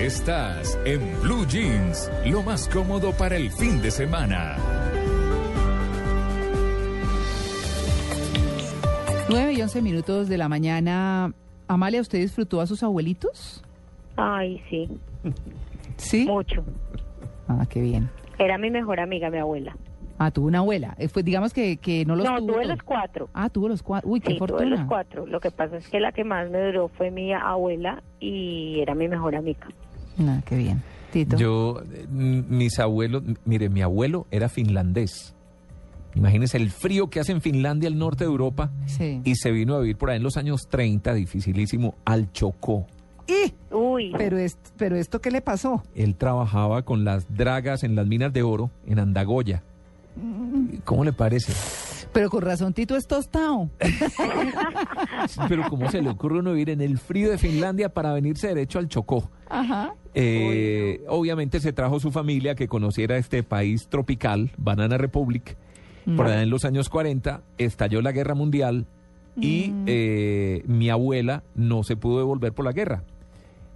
Estás en Blue Jeans, lo más cómodo para el fin de semana. 9 y 11 minutos de la mañana. Amalia, ¿usted disfrutó a sus abuelitos? Ay, sí, Sí. mucho. Ah, qué bien. Era mi mejor amiga, mi abuela. Ah, tuvo una abuela. Eh, Fue, digamos que, que no los no, tuvo. tuve todos. los cuatro. Ah, tuvo los cuatro. Uy, qué Sí, tuve fortuna. los cuatro. Lo que pasa es que la que más me duró fue mi abuela y era mi mejor amiga. Ah, qué bien. Tito. Yo, eh, mis abuelos, mire, mi abuelo era finlandés. Imagínese el frío que hace en Finlandia, el norte de Europa, Sí. y se vino a vivir por ahí en los años 30, dificilísimo, al Chocó. ¡Ih! Uy, Pero, est- pero esto, ¿qué le pasó? Él trabajaba con las dragas en las minas de oro en Andagoya. ¿Cómo le parece? Pero con razón, Tito es tostado. Pero ¿cómo se le ocurre uno vivir en el frío de Finlandia para venirse derecho al Chocó? Ajá. Eh, Obviamente se trajo su familia que conociera este país tropical, Banana Republic. Por allá en los años 40 estalló la guerra mundial y eh, mi abuela no se pudo devolver por la guerra.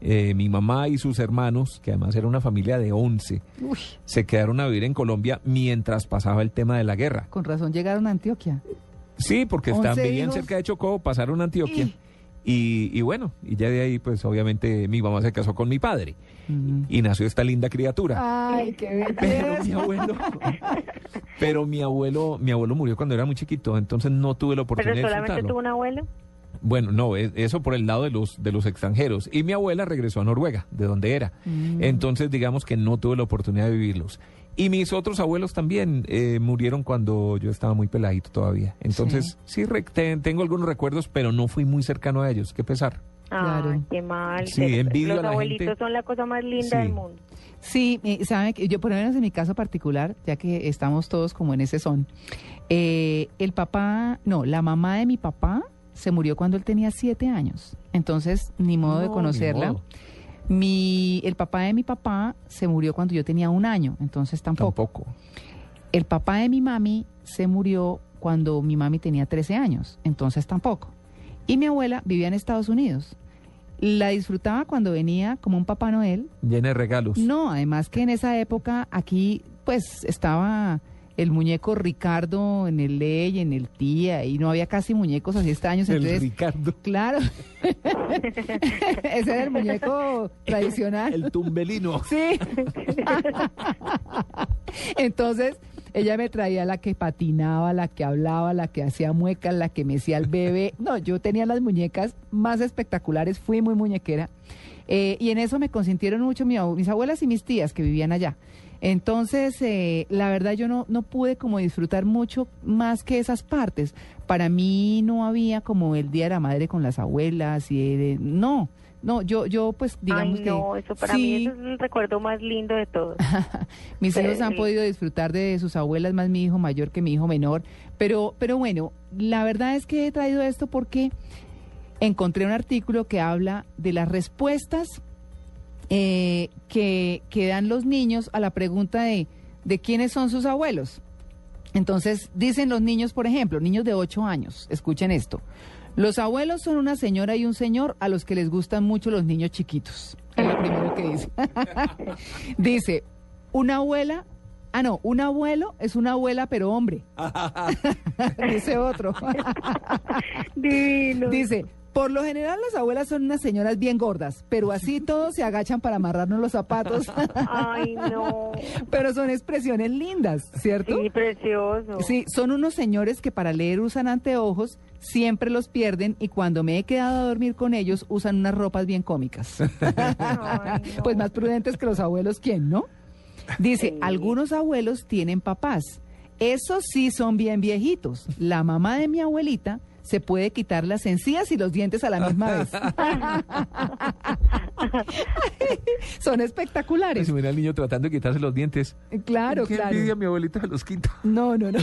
Eh, mi mamá y sus hermanos, que además era una familia de 11, Uy, se quedaron a vivir en Colombia mientras pasaba el tema de la guerra. con razón llegaron a Antioquia. Sí, porque 11 estaban vivían hijos. cerca de Chocó, pasaron a Antioquia. Y- Y, y bueno, y ya de ahí, pues obviamente mi mamá se casó con mi padre y nació esta linda criatura. Ay, qué Pero mi abuelo, pero mi abuelo, mi abuelo murió cuando era muy chiquito, entonces no tuve la pero oportunidad de solamente tuvo un abuelo. Bueno, no, es- eso por el lado de los de los extranjeros. Y mi abuela regresó a Noruega, de donde era. Mm. Entonces, digamos que no tuve la oportunidad de vivirlos. Y mis otros abuelos también eh, murieron cuando yo estaba muy peladito todavía. Entonces, sí, re- te- tengo algunos recuerdos, pero no fui muy cercano a ellos. Qué pesar. Claro. Ay, qué mal. Sí, envidio a Los la abuelitos gente. son la cosa más linda Sí. del mundo. Sí, saben que yo por lo menos en mi caso particular, ya que estamos todos como en ese son, eh, el papá, no, la mamá de mi papá se murió cuando él tenía siete años, entonces ni modo de No, conocerla. modo. Mi, el papá de mi papá se murió cuando yo tenía un año, entonces tampoco. Tampoco. El papá de mi mami se murió cuando mi mami tenía 13 años, entonces tampoco. Y mi abuela vivía en Estados Unidos. La disfrutaba cuando venía como un Papá Noel, Llena de regalos. no, además que en esa época aquí pues estaba el muñeco Ricardo en el ley, en el tía, y no había casi muñecos así extraños. El Entonces, Ricardo. claro, ese era el muñeco tradicional. El tumbelino. Sí. Entonces, ella me traía la que patinaba, la que hablaba, la que hacía muecas, la que mecía al bebé. No, yo tenía las muñecas más espectaculares, fui muy muñequera. Eh, y en eso me consintieron mucho mi mis abuelas y mis tías que vivían allá. Entonces, eh, la verdad yo no, no pude como disfrutar mucho más que esas partes. Para mí no había como el Día de la Madre con las abuelas y de- no, no, yo, yo pues digamos Ay, que... no, eso para sí, mí eso es el recuerdo más lindo de todos. mis hijos han Sí. podido disfrutar de sus abuelas, más mi hijo mayor que mi hijo menor. Pero, pero bueno, la verdad es que he traído esto porque encontré un artículo que habla de las respuestas eh, que, que dan los niños a la pregunta de, de quiénes son sus abuelos. Entonces, dicen los niños, por ejemplo, niños de 8 años, escuchen esto. Los abuelos son una señora y un señor a los que les gustan mucho los niños chiquitos. Es lo primero que dice. dice, una abuela, ah no, un abuelo es una abuela pero hombre. dice otro. Divino. dice, por lo general las abuelas son unas señoras bien gordas, pero así todos se agachan para amarrarnos los zapatos. Ay, no. pero son expresiones lindas, ¿cierto? Sí, precioso. Sí, son unos señores que para leer usan anteojos, siempre los pierden y cuando me he quedado a dormir con ellos usan unas ropas bien cómicas. Ay, no. Pues más prudentes que los abuelos, ¿quién, no? Dice, Sí. algunos abuelos tienen papás. Esos sí son bien viejitos. La mamá de mi abuelita se puede quitar las encías y los dientes a la misma vez. Son espectaculares. Se mira el niño tratando de quitarse los dientes. Claro, Qué claro. envidia, mi abuelita se los quita. No, no, no.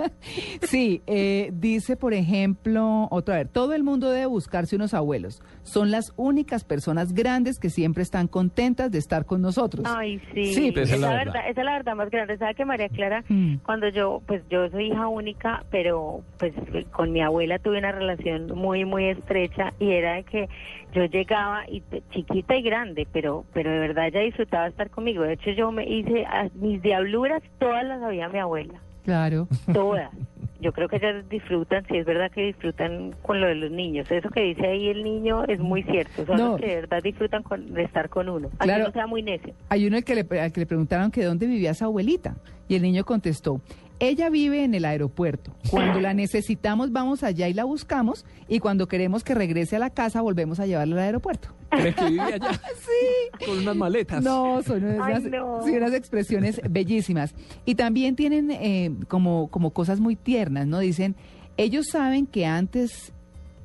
sí, eh, dice, por ejemplo, otra vez, todo el mundo debe buscarse unos abuelos. Son las únicas personas grandes que siempre están contentas de estar con nosotros. Ay, sí. Sí, pues, esa, es la verdad. verdad. esa es la verdad más grande. ¿Sabe que María Clara? Mm. Cuando yo, pues yo soy hija única, pero pues con mi abuela tuve una relación muy, muy estrecha y era de que yo llegaba y chiquita y grande, pero, pero de verdad ella disfrutaba estar conmigo. De hecho, yo me hice a- mis diabluras, todas las sabía mi abuela, Claro. todas. Yo creo que ellas disfrutan, sí es verdad que disfrutan con lo de los niños. Eso que dice ahí el niño es muy cierto. Son No. los que de verdad disfrutan con, de estar con uno. Así Claro. no sea muy necio. Hay uno al que, le, al que le preguntaron que dónde vivía su abuelita y el niño contestó, ella vive en el aeropuerto. Cuando la necesitamos vamos allá y la buscamos y cuando queremos que regrese a la casa volvemos a llevarla al aeropuerto. ¿Crees que vivía allá? sí. Con unas maletas. No, son unas, Ay, no. sí, unas expresiones bellísimas. Y también tienen eh, como, como cosas muy tiernas, ¿no? Dicen, ellos saben que antes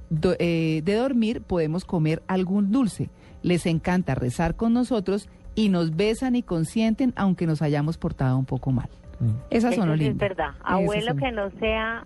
do- eh, de dormir podemos comer algún dulce. Les encanta rezar con nosotros y nos besan y consienten aunque nos hayamos portado un poco mal. Mm. Esas Eso son es verdad. Abuelo son- que no sea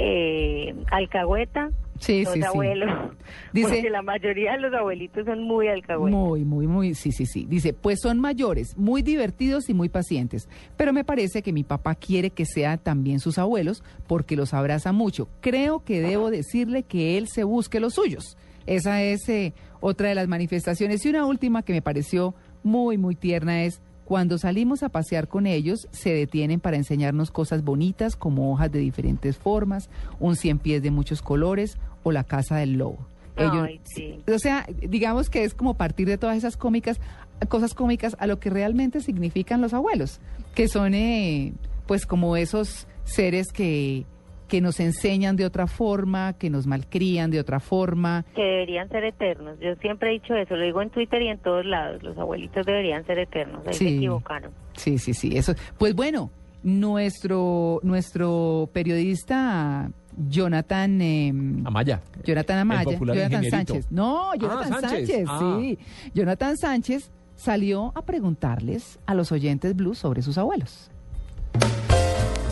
eh, alcahueta, Sí, sí, es sí. abuelo. Dice- Porque la mayoría de los abuelitos son muy alcahuetas. Muy, muy, muy, sí, sí, sí. Dice, pues son mayores, muy divertidos y muy pacientes. Pero me parece que mi papá quiere que sean también sus abuelos porque los abraza mucho. Creo que debo decirle que él se busque los suyos. Esa es eh, otra de las manifestaciones. Y una última que me pareció muy, muy tierna es, cuando salimos a pasear con ellos, se detienen para enseñarnos cosas bonitas como hojas de diferentes formas, un cien pies de muchos colores o la casa del lobo. Ellos, Ay, sí. o sea, digamos que es como partir de todas esas cómicas, cosas cómicas a lo que realmente significan los abuelos, que son eh, pues como esos seres que, que nos enseñan de otra forma, que nos malcrían de otra forma. Que deberían ser eternos. Yo siempre he dicho eso, lo digo en Twitter y en todos lados. Los abuelitos deberían ser eternos. Ahí Sí. se equivocaron. Sí, sí, sí, eso. Pues bueno, nuestro, nuestro periodista Jonathan... eh, Amaya. Jonathan Amaya, popular Jonathan ingenierito. Sánchez. No, Jonathan Sánchez. Sánchez, Ah. sí. Jonathan Sánchez salió a preguntarles a los oyentes blues sobre sus abuelos.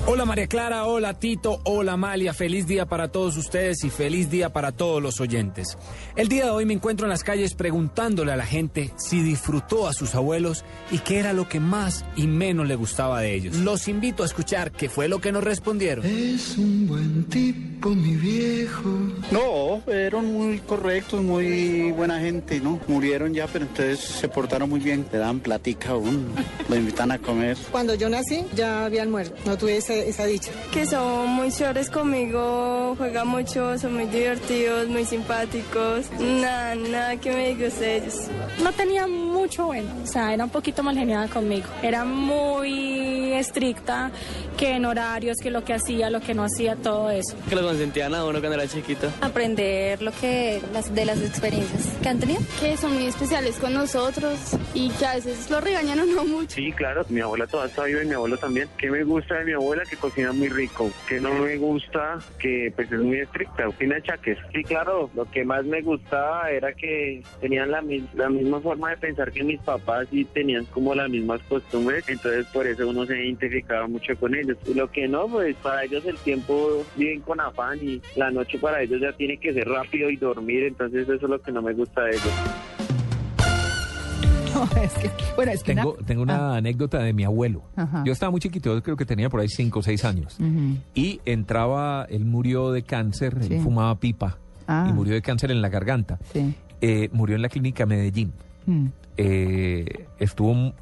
Hola María Clara, hola Tito, hola Amalia, feliz día para todos ustedes y feliz día para todos los oyentes. El día de hoy me encuentro en las calles preguntándole a la gente si disfrutó a sus abuelos y qué era lo que más y menos le gustaba de ellos. Los invito a escuchar qué fue lo que nos respondieron. Es un buen tipo, mi viejo. No, fueron muy correctos, muy buena gente, ¿no? Murieron ya, pero entonces se portaron muy bien. Le dan platica a uno, lo invitan a comer. Cuando yo nací ya habían muerto, no tuve esa, dicha. que son muy chéveres conmigo, juegan mucho, son muy divertidos, muy simpáticos. Nada, nada que me de ellos. No tenía mucho bueno, o sea, era un poquito mal geniada conmigo. Era muy estricta, que en horarios, que lo que hacía, lo que no hacía, todo eso. Que lo consentían a uno cuando era chiquito. Aprender lo que las, de las experiencias que han tenido. Que son muy especiales con nosotros y que a veces lo regañan o no mucho. Sí, claro, mi abuela todavía está viva y mi abuelo también. ¿Qué me gusta de mi abuela? Que cocina muy rico. Que no me gusta? Que pues es muy estricta, tiene achaques. Sí, claro, lo que más me gustaba era que tenían la, la misma forma de pensar que mis papás y tenían como las mismas costumbres, entonces por eso uno se identificaba mucho con ellos. Lo que no, pues para ellos el tiempo viven con afán y la noche para ellos ya tiene que ser rápido y dormir, entonces eso es lo que no me gusta de ellos. No, es que, bueno, es que Tengo, una- tengo una Ah, anécdota de mi abuelo. Ajá. Yo estaba muy chiquito, yo creo que tenía por ahí 5 o 6 años. Y entraba, él murió de cáncer, Sí. él fumaba pipa Ah. y murió de cáncer en la garganta. Sí. Eh, murió en la clínica Medellín. Mm. Eh, estuvo m-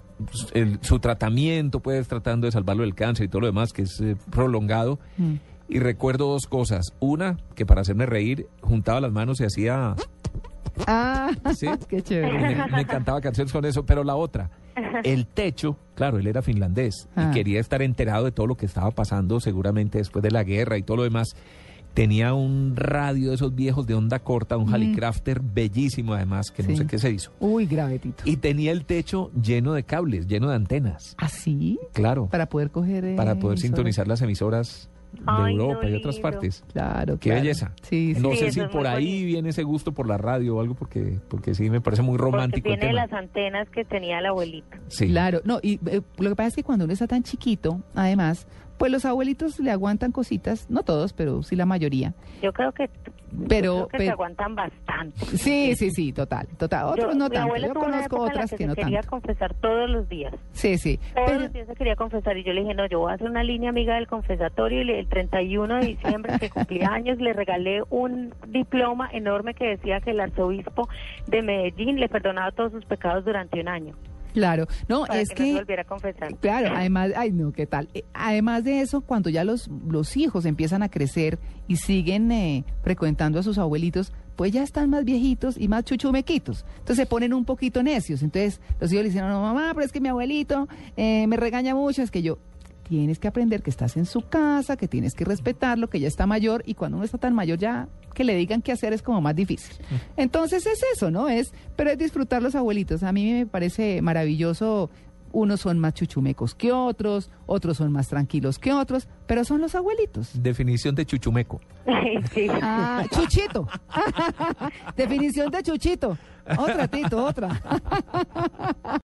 el- su tratamiento, pues tratando de salvarlo del cáncer y todo lo demás, que es eh, prolongado. Mm. Y recuerdo dos cosas. Una, que para hacerme reír, juntaba las manos y hacía... Ah, Sí. qué Me, me encantaba canciones con eso, pero la otra, el techo, claro, él era finlandés Ah. y quería estar enterado de todo lo que estaba pasando seguramente después de la guerra y todo lo demás. Tenía un radio de esos viejos de onda corta, un Mm. Hallicrafter bellísimo además, que no sé qué se hizo. Uy, gravetito. Y tenía el techo lleno de cables, lleno de antenas. ¿Así? Claro, Para poder coger... eh, para poder emisoras. sintonizar las emisoras Ay, no, Europa y otras lindo. partes. Claro, Qué claro. belleza. Sí, sí. No Sí, sé si es por ahí bonito. viene ese gusto por la radio o algo, porque, porque sí me parece muy Porque romántico el tiene tema. las antenas que tenía el abuelito. Sí. Claro, no, y eh, lo que pasa es que cuando uno está tan chiquito, además, pues los abuelitos le aguantan cositas, no todos, pero sí la mayoría. Yo creo que, Pero, yo creo que se aguantan bastante. Sí, sí, sí, total, total. Otros Yo- no tanto. Yo conozco otras que, que se no quería tanto. confesar todos los días. Sí, sí. Todos Pero- los días se quería confesar y yo le dije, no, yo voy a hacer una línea amiga del confesatorio y le- el 31 de diciembre que cumplía años le regalé un diploma enorme que decía que el arzobispo de Medellín le perdonaba todos sus pecados durante un año. Claro, no, para es que, que... no se volviera a confesar. Claro, además, ay no, ¿qué tal? Eh, Además de eso, cuando ya los, los hijos empiezan a crecer y siguen eh, frecuentando a sus abuelitos, pues ya están más viejitos y más chuchumequitos. Entonces se ponen un poquito necios. Entonces los hijos le dicen, no, mamá, pero es que mi abuelito eh, me regaña mucho, es que yo... Tienes que aprender que estás en su casa, que tienes que respetarlo, que ya está mayor y cuando uno está tan mayor ya que le digan qué hacer es como más difícil. Entonces es eso, ¿no? Es, pero es disfrutar los abuelitos. A mí me parece maravilloso unos son más chuchumecos que otros, otros son más tranquilos que otros, pero son los abuelitos. Definición de chuchumeco. Sí. Ah, chuchito. Definición de chuchito. Otra, Tito, otra.